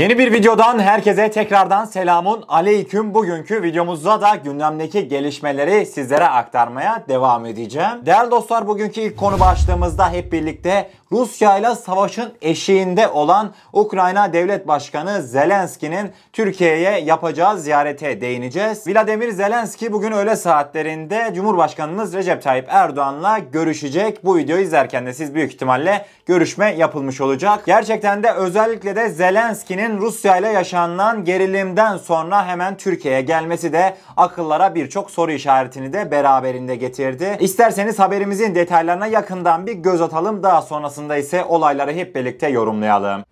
Yeni bir videodan herkese tekrardan selamun aleyküm. Bugünkü videomuzda da gündemdeki gelişmeleri sizlere aktarmaya devam edeceğim. Değerli dostlar bugünkü ilk konu başlığımızda hep birlikte Rusya ile savaşın eşiğinde olan Ukrayna Devlet Başkanı Zelenski'nin Türkiye'ye yapacağı ziyarete değineceğiz. Vladimir Zelenski bugün öğle saatlerinde Cumhurbaşkanımız Recep Tayyip Erdoğan'la görüşecek. Bu videoyu izlerken de siz büyük ihtimalle görüşme yapılmış olacak. Gerçekten de özellikle de Zelenski'nin Rusya ile yaşanan gerilimden sonra hemen Türkiye'ye gelmesi de akıllara birçok soru işaretini de beraberinde getirdi. İsterseniz haberimizin detaylarına yakından bir göz atalım. Daha sonrasında ise olayları hep birlikte yorumlayalım.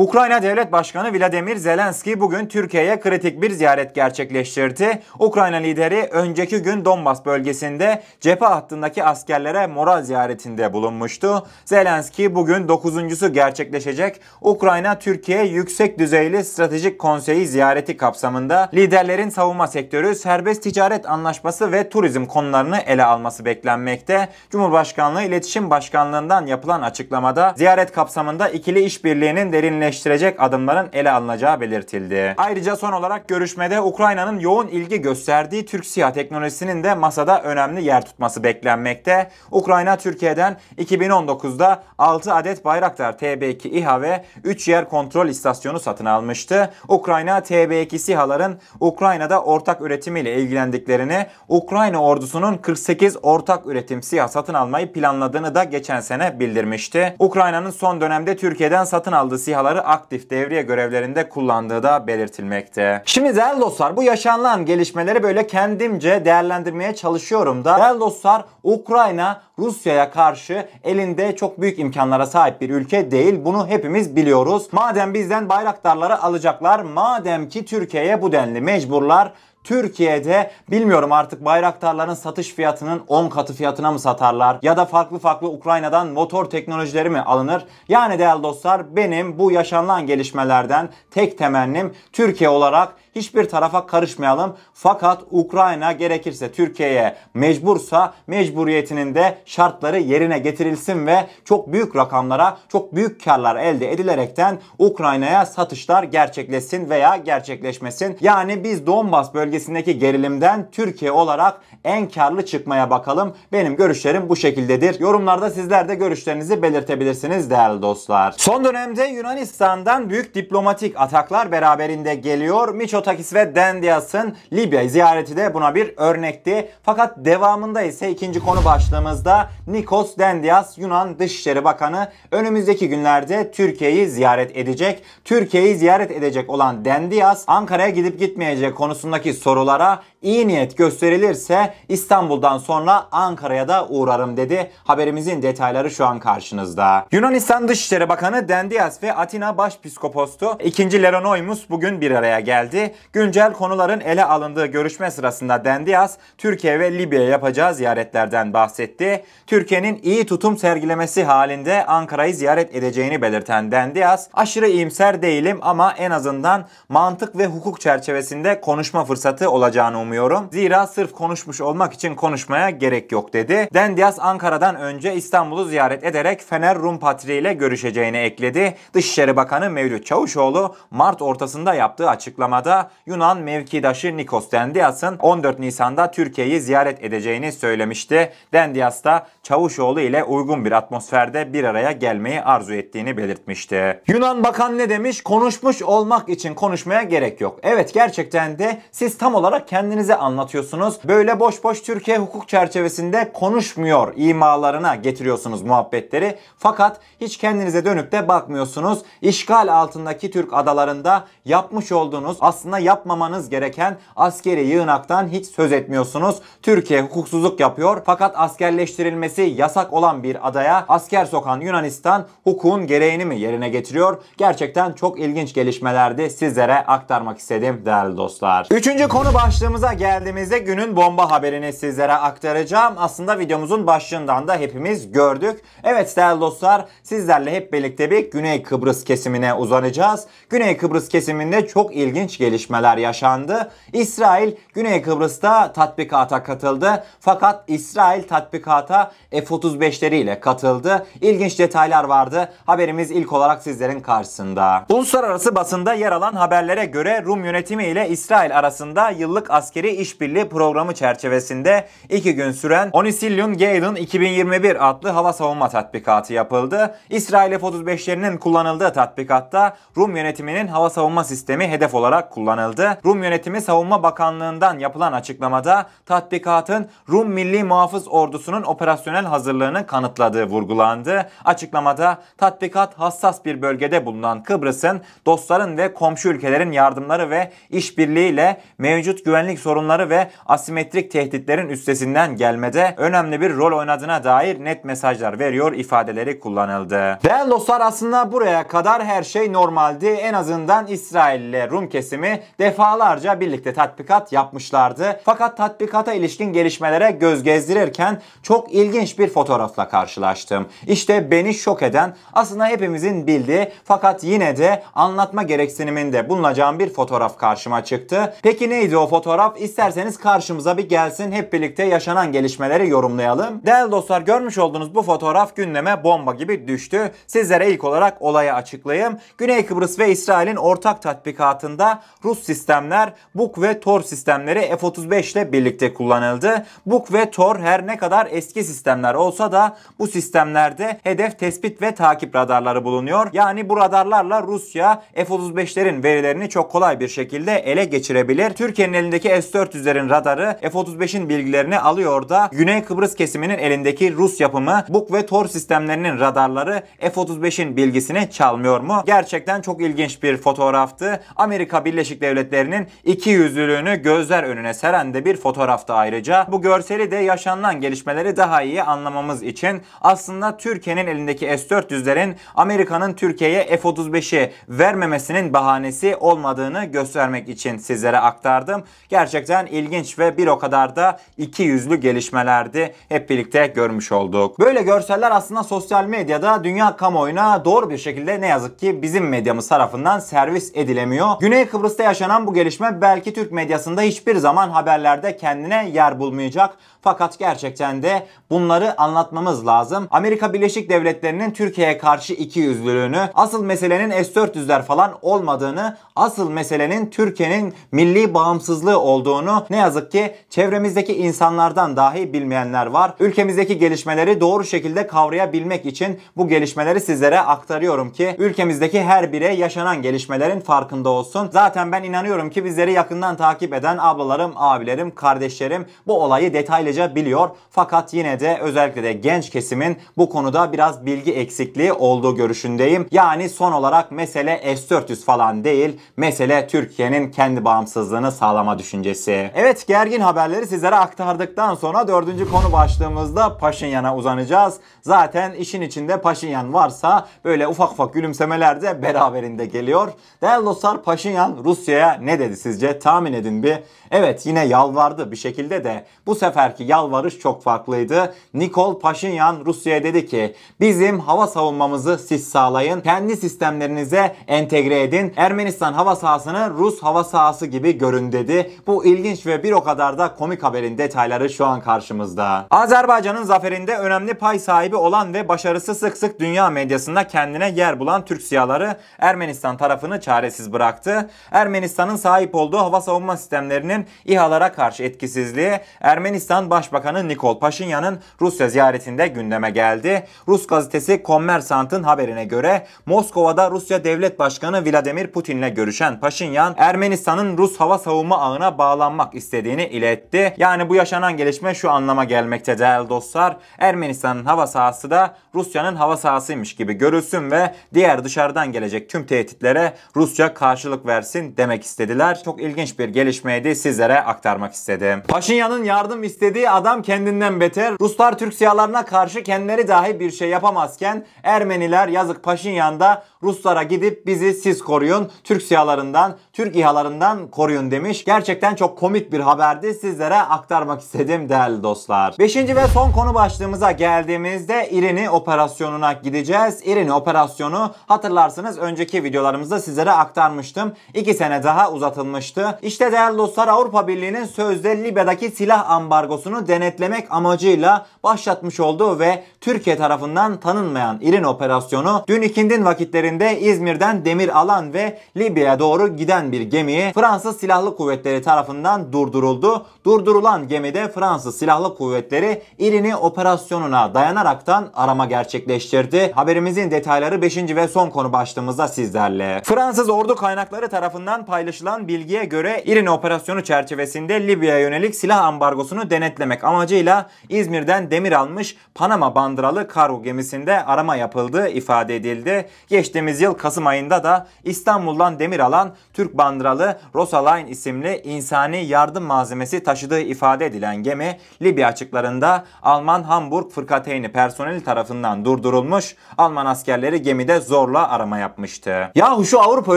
Ukrayna Devlet Başkanı Vladimir Zelenski bugün Türkiye'ye kritik bir ziyaret gerçekleştirdi. Ukrayna lideri önceki gün Donbas bölgesinde cephe hattındaki askerlere moral ziyaretinde bulunmuştu. Zelenski bugün 9.sü gerçekleşecek Ukrayna-Türkiye Yüksek Düzeyli Stratejik Konseyi ziyareti kapsamında liderlerin savunma sektörü, serbest ticaret anlaşması ve turizm konularını ele alması beklenmekte. Cumhurbaşkanlığı İletişim Başkanlığından yapılan açıklamada ziyaret kapsamında ikili işbirliğinin derinleştirilmesi derinleştirecek adımların ele alınacağı belirtildi. Ayrıca son olarak görüşmede Ukrayna'nın yoğun ilgi gösterdiği Türk SİHA teknolojisinin de masada önemli yer tutması beklenmekte. Ukrayna Türkiye'den 2019'da 6 adet Bayraktar TB2 İHA ve 3 yer kontrol istasyonu satın almıştı. Ukrayna TB2 SİHA'ların Ukrayna'da ortak üretimiyle ilgilendiklerini, Ukrayna ordusunun 48 ortak üretim SİHA satın almayı planladığını da geçen sene bildirmişti. Ukrayna'nın son dönemde Türkiye'den satın aldığı SİHA'ları aktif devriye görevlerinde kullandığı da belirtilmekte. Şimdi değerli dostlar bu yaşanılan gelişmeleri böyle kendimce değerlendirmeye çalışıyorum da. Değerli dostlar Ukrayna Rusya'ya karşı elinde çok büyük imkanlara sahip bir ülke değil. Bunu hepimiz biliyoruz. Madem bizden bayraktarları alacaklar, madem ki Türkiye'ye bu denli mecburlar Türkiye'de bilmiyorum artık bayraktarların satış fiyatının 10 katı fiyatına mı satarlar ya da farklı farklı Ukrayna'dan motor teknolojileri mi alınır? Yani değerli dostlar benim bu yaşanılan gelişmelerden tek temennim Türkiye olarak hiçbir tarafa karışmayalım. Fakat Ukrayna gerekirse Türkiye'ye mecbursa mecburiyetinin de şartları yerine getirilsin ve çok büyük rakamlara, çok büyük karlar elde edilerekten Ukrayna'ya satışlar gerçekleşsin veya gerçekleşmesin. Yani biz Donbas bölgesindeki gerilimden Türkiye olarak en karlı çıkmaya bakalım. Benim görüşlerim bu şekildedir. Yorumlarda sizler de görüşlerinizi belirtebilirsiniz değerli dostlar. Son dönemde Yunanistan'dan büyük diplomatik ataklar beraberinde geliyor. Miçotakis ve Dendias'ın Libya ziyareti de buna bir örnekti. Fakat devamında ise ikinci konu başlığımızda Nikos Dendias Yunan Dışişleri Bakanı önümüzdeki günlerde Türkiye'yi ziyaret edecek. Türkiye'yi ziyaret edecek olan Dendias Ankara'ya gidip gitmeyecek konusundaki sorulara iyi niyet gösterilirse İstanbul'dan sonra Ankara'ya da uğrarım dedi. Haberimizin detayları şu an karşınızda. Yunanistan Dışişleri Bakanı Dendias ve Atina Başpiskopostu 2. Leronoymus bugün bir araya geldi. Güncel konuların ele alındığı görüşme sırasında Dendias Türkiye ve Libya'ya yapacağı ziyaretlerden bahsetti. Türkiye'nin iyi tutum sergilemesi halinde Ankara'yı ziyaret edeceğini belirten Dendias, aşırı iyimser değilim ama en azından mantık ve hukuk çerçevesinde konuşma fırsatı olacağını umuyorum. Zira sırf konuşmuş olmak için konuşmaya gerek yok dedi. Dendias Ankara'dan önce İstanbul'u ziyaret ederek Fener Rum Patriği ile görüşeceğini ekledi. Dışişleri Bakanı Mevlüt Çavuşoğlu Mart ortasında yaptığı açıklamada Yunan mevkidaşı Nikos Dendias'ın 14 Nisan'da Türkiye'yi ziyaret edeceğini söylemişti. Dendias da Çavuşoğlu ile uygun bir atmosferde bir araya gelmeyi arzu ettiğini belirtmişti. Yunan bakan ne demiş? Konuşmuş olmak için konuşmaya gerek yok. Evet gerçekten de siz tam olarak kendinize anlatıyorsunuz. Böyle boş boş Türkiye hukuk çerçevesinde konuşmuyor imalarına getiriyorsunuz muhabbetleri. Fakat hiç kendinize dönüp de bakmıyorsunuz. İşgal altındaki Türk adalarında yapmış olduğunuz aslında yapmamanız gereken askeri yığınaktan hiç söz etmiyorsunuz. Türkiye hukuksuzluk yapıyor fakat askerleştirilmesi yasak olan bir adaya asker sokan Yunanistan hukukun gereğini mi yerine getiriyor? Gerçekten çok ilginç gelişmelerdi. Sizlere aktarmak istedim değerli dostlar. Üçüncü konu başlığımıza geldiğimizde günün bomba haberini sizlere aktaracağım. Aslında videomuzun başlığından da hepimiz gördük. Evet değerli dostlar sizlerle hep birlikte bir Güney Kıbrıs kesimine uzanacağız. Güney Kıbrıs kesiminde çok ilginç gelişmeler yaşandı. İsrail Güney Kıbrıs'ta tatbikata katıldı. Fakat İsrail tatbikata F-35'leriyle katıldı. İlginç detaylar vardı. Haberimiz ilk olarak sizlerin karşısında. Uluslararası basında yer alan haberlere göre Rum yönetimi ile İsrail arasında yıllık askeri işbirliği programı çerçevesinde iki gün süren Onisilion Galen 2021 adlı hava savunma tatbikatı yapıldı. İsrail F-35'lerinin kullanıldığı tatbikatta Rum yönetiminin hava savunma sistemi hedef olarak kullanıldı. Rum yönetimi Savunma Bakanlığı'ndan yapılan açıklamada tatbikatın Rum Milli Muhafız Ordusu'nun operasyonel hazırlığını kanıtladığı vurgulandı. Açıklamada tatbikat hassas bir bölgede bulunan Kıbrıs'ın dostların ve komşu ülkelerin yardımları ve işbirliğiyle mevcut güvenlik sorunları ve asimetrik tehditlerin üstesinden gelmede önemli bir rol oynadığına dair net mesajlar veriyor ifadeleri kullanıldı. Değerli dostlar aslında buraya kadar her şey normaldi. En azından İsrail ile Rum kesimi defalarca birlikte tatbikat yapmışlardı. Fakat tatbikata ilişkin gelişmelere göz gezdirirken çok ilginç bir fotoğrafla karşılaştım. İşte beni şok eden aslında hepimizin bildiği fakat yine de anlatma gereksiniminde bulunacağım bir fotoğraf karşıma çıktı. Peki neydi o fotoğraf? İsterseniz karşımıza bir gelsin hep birlikte yaşanan gelişmeleri yorumlayalım. Değerli dostlar görmüş olduğunuz bu fotoğraf gündeme bomba gibi düştü. Sizlere ilk olarak olayı açıklayayım. Güney Kıbrıs ve İsrail'in ortak tatbikatında Rus sistemler Buk ve Tor sistemleri F-35 ile birlikte kullanıldı. Buk ve Tor her ne kadar eski sistemler olsa da bu sistemlerde hedef tespit ve takip radarları bulunuyor. Yani bu radarlarla Rusya F-35'lerin verilerini çok kolay bir şekilde ele geçirebilir. Türkiye'nin elindeki S-400'lerin radarı F-35'in bilgilerini alıyor da Güney Kıbrıs kesiminin elindeki Rus yapımı Buk ve Tor sistemlerinin radarları F-35'in bilgisini çalmıyor mu? Gerçekten çok ilginç bir fotoğraftı. Amerika Birleşik Devletleri'nin iki yüzlülüğünü gözler önüne seren de bir fotoğraftı ayrıca. Bu görseli de yaşanılan gelişmeleri daha iyi anlamamız için aslında Türkiye'nin elindeki S-400'lerin Amerika'nın Türkiye'ye F-35'i vermemesinin bahanesi olmadığını göstermek için sizlere aktardım. Gerçekten ilginç ve bir o kadar da iki yüzlü gelişmelerdi. Hep birlikte görmüş olduk. Böyle görseller aslında sosyal medyada dünya kamuoyuna doğru bir şekilde ne yazık ki bizim medyamız tarafından servis edilemiyor. Güney Kıbrıs'ta yaşanan bu gelişme belki Türk medyasında hiçbir zaman haberlerde kendine yer bulmayacak. Fakat gerçekten de bunları anlatmamız lazım. Amerika Birleşik Devletleri'nin Türkiye'ye karşı iki yüzlülüğünü, asıl meselenin S-400'ler falan olmadığını, asıl meselenin Türkiye'nin milli bağımsızlığı olduğunu ne yazık ki çevremizdeki insanlardan dahi bilmeyenler var. Ülkemizdeki gelişmeleri doğru şekilde kavrayabilmek için bu gelişmeleri sizlere aktarıyorum ki ülkemizdeki her birey yaşanan gelişmelerin farkında olsun. Zaten ben inanıyorum ki bizleri yakından takip eden ablalarım, abilerim, kardeşlerim bu olayı detaylıca biliyor. Fakat yine de özellikle de genç kesimin bu konuda biraz bilgi eksikliği olduğu görüşündeyim. Yani son olarak mesele S-400 falan değil. Mesele Türkiye'nin kendi bağımsızlığını sağlama düşüncesi. Evet gergin haberleri sizlere aktardıktan sonra dördüncü konu başlığımızda Paşinyan'a uzanacağız. Zaten işin içinde Paşinyan varsa böyle ufak ufak gülümsemeler de beraberinde geliyor. Değerli dostlar Paşinyan Rusya'ya ne dedi sizce? Tahmin edin bir. Evet yine yalvardı bir şekilde de bu seferki yalvarış çok farklıydı. Nikol Paşinyan Rusya'ya dedi ki bizim hava savunmamızı siz sağlayın. Kendi sistemlerinize entegre edin. Ermenistan hava sahasını Rus hava sahası gibi görün dedi. Bu ilginç ve bir o kadar da komik haberin detayları şu an karşımızda. Azerbaycan'ın zaferinde önemli pay sahibi olan ve başarısı sık sık dünya medyasında kendine yer bulan Türk siyaları Ermenistan tarafını çaresiz bıraktı. Ermenistan'ın sahip olduğu hava savunma sistemlerinin İHA'lara karşı etkisizliği Ermenistan Başbakanı Nikol Paşinyan'ın Rusya ziyaretinde gündeme geldi. Rus gazetesi Kommersant'ın haberine göre Moskova'da Rusya Devlet Başkanı Vladimir Putin'le görüşen Paşinyan Ermenistan'ın Rus hava savunma ağına bağlanmak istediğini iletti. Yani bu yaşanan gelişme şu anlama gelmekte değerli dostlar. Ermenistan'ın hava sahası da Rusya'nın hava sahasıymış gibi görülsün ve diğer dışarıdan gelecek tüm tehditlere Rusya karşılık versin demek istediler. Çok ilginç bir gelişmeydi sizlere aktarmak istedim. Paşinyan'ın yardım istediği adam kendinden beter. Ruslar Türk siyalarına karşı kendileri dahi bir şey yapamazken Ermeniler yazık Paşinyan'da Ruslara gidip bizi siz koruyun, Türk siyalarından, Türk İHA'larından koruyun demiş. Gerçekten çok komik bir haberdi. Sizlere aktarmak istedim değerli dostlar. Beşinci ve son konu başlığımıza geldiğimizde İrini operasyonuna gideceğiz. İrini operasyonu hatırlarsınız önceki videolarımızda sizlere aktarmıştım. 2 sene daha uzatılmıştı. İşte değerli dostlar Avrupa Birliği'nin sözde Libya'daki silah ambargosunu denetlemek amacıyla başlatmış olduğu ve Türkiye tarafından tanınmayan İrini operasyonu dün ikindin vakitlerinde İzmir'den demir alan ve Libya'ya doğru giden bir gemiyi Fransız Silahlı Kuvvetleri tarafından durduruldu. Durdurulan gemide Fransız Silahlı Kuvvetleri İrini operasyonuna dayanaraktan arama gerçekleştirdi. Haberimizin detayları 5. ve son konu başlığımızda sizlerle. Fransız ordu kaynakları tarafından paylaşılan bilgiye göre İrini operasyonu çerçevesinde Libya'ya yönelik silah ambargosunu denetlemek amacıyla İzmir'den demir almış Panama bandıralı kargo gemisinde arama yapıldığı ifade edildi. Geçtiğimiz yıl Kasım ayında da İstanbul'dan demir alan Türk bandıralı Rosaline isimli insani yardım malzemesi taşıdığı ifade edilen gemi Libya açıklarında Alman Hamburg Fırkateyni personeli tarafından durdurulmuş. Alman askerleri gemide zorla arama yapmıştı. Yahu şu Avrupa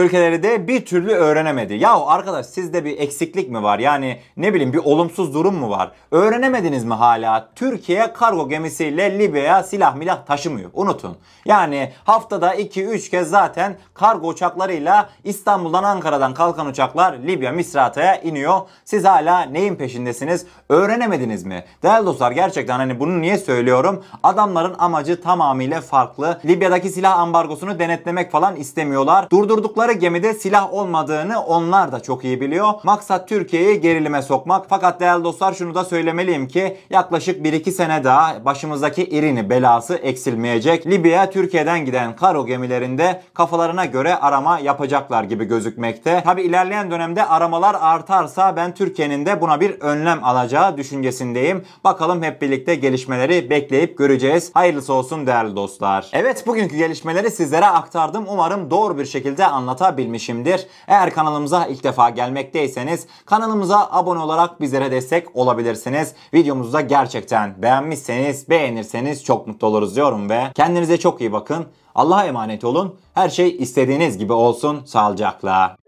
ülkeleri de bir türlü öğrenemedi. Yahu arkadaş sizde bir eksiklik mi var? Yani ne bileyim bir olumsuz durum mu var? Öğrenemediniz mi hala? Türkiye kargo gemisiyle Libya'ya silah milah taşımıyor. Unutun. Yani haftada 2-3 kez zaten kargo uçaklarıyla İstanbul'dan Ankara'dan kalkan uçaklar Libya Misrata'ya iniyor. Siz hala neyin peşindesiniz? Öğrenemediniz mi? Değerli dostlar gerçekten hani bunu niye söylüyorum? Adamların amacı tamamıyla farklı. Libya'daki silah ambargosunu denetlemek falan istemiyorlar. Durdurdukları gemide silah olmadığını onlar da çok iyi biliyor. Maksat Türkiye'yi gerilime sokmak. Fakat değerli dostlar şunu da söylemeliyim ki yaklaşık 1-2 sene daha başımızdaki irini belası eksilmeyecek. Libya'ya Türkiye'den giden karo gemilerinde kafalarına göre arama yapacaklar gibi gözükmekte. Tabi ilerleyen dönemde aramalar artarsa ben Türkiye'nin de buna bir önlem alacağı düşüncesindeyim. Bakalım hep birlikte gelişmeleri bekleyip göreceğiz. Hayırlısı olsun değerli dostlar. Evet bugünkü gelişmeleri sizlere aktardım. Umarım doğru bir şekilde anlatabilmişimdir. Eğer kanalımıza ilk defa gelmekteyseniz kanalımıza abone olarak bizlere destek olabilirsiniz. Videomuzu da gerçekten beğenmişseniz beğenirseniz çok mutlu oluruz diyorum ve kendinize çok iyi bakın. Allah'a emanet olun. Her şey istediğiniz gibi olsun. Sağlıcakla.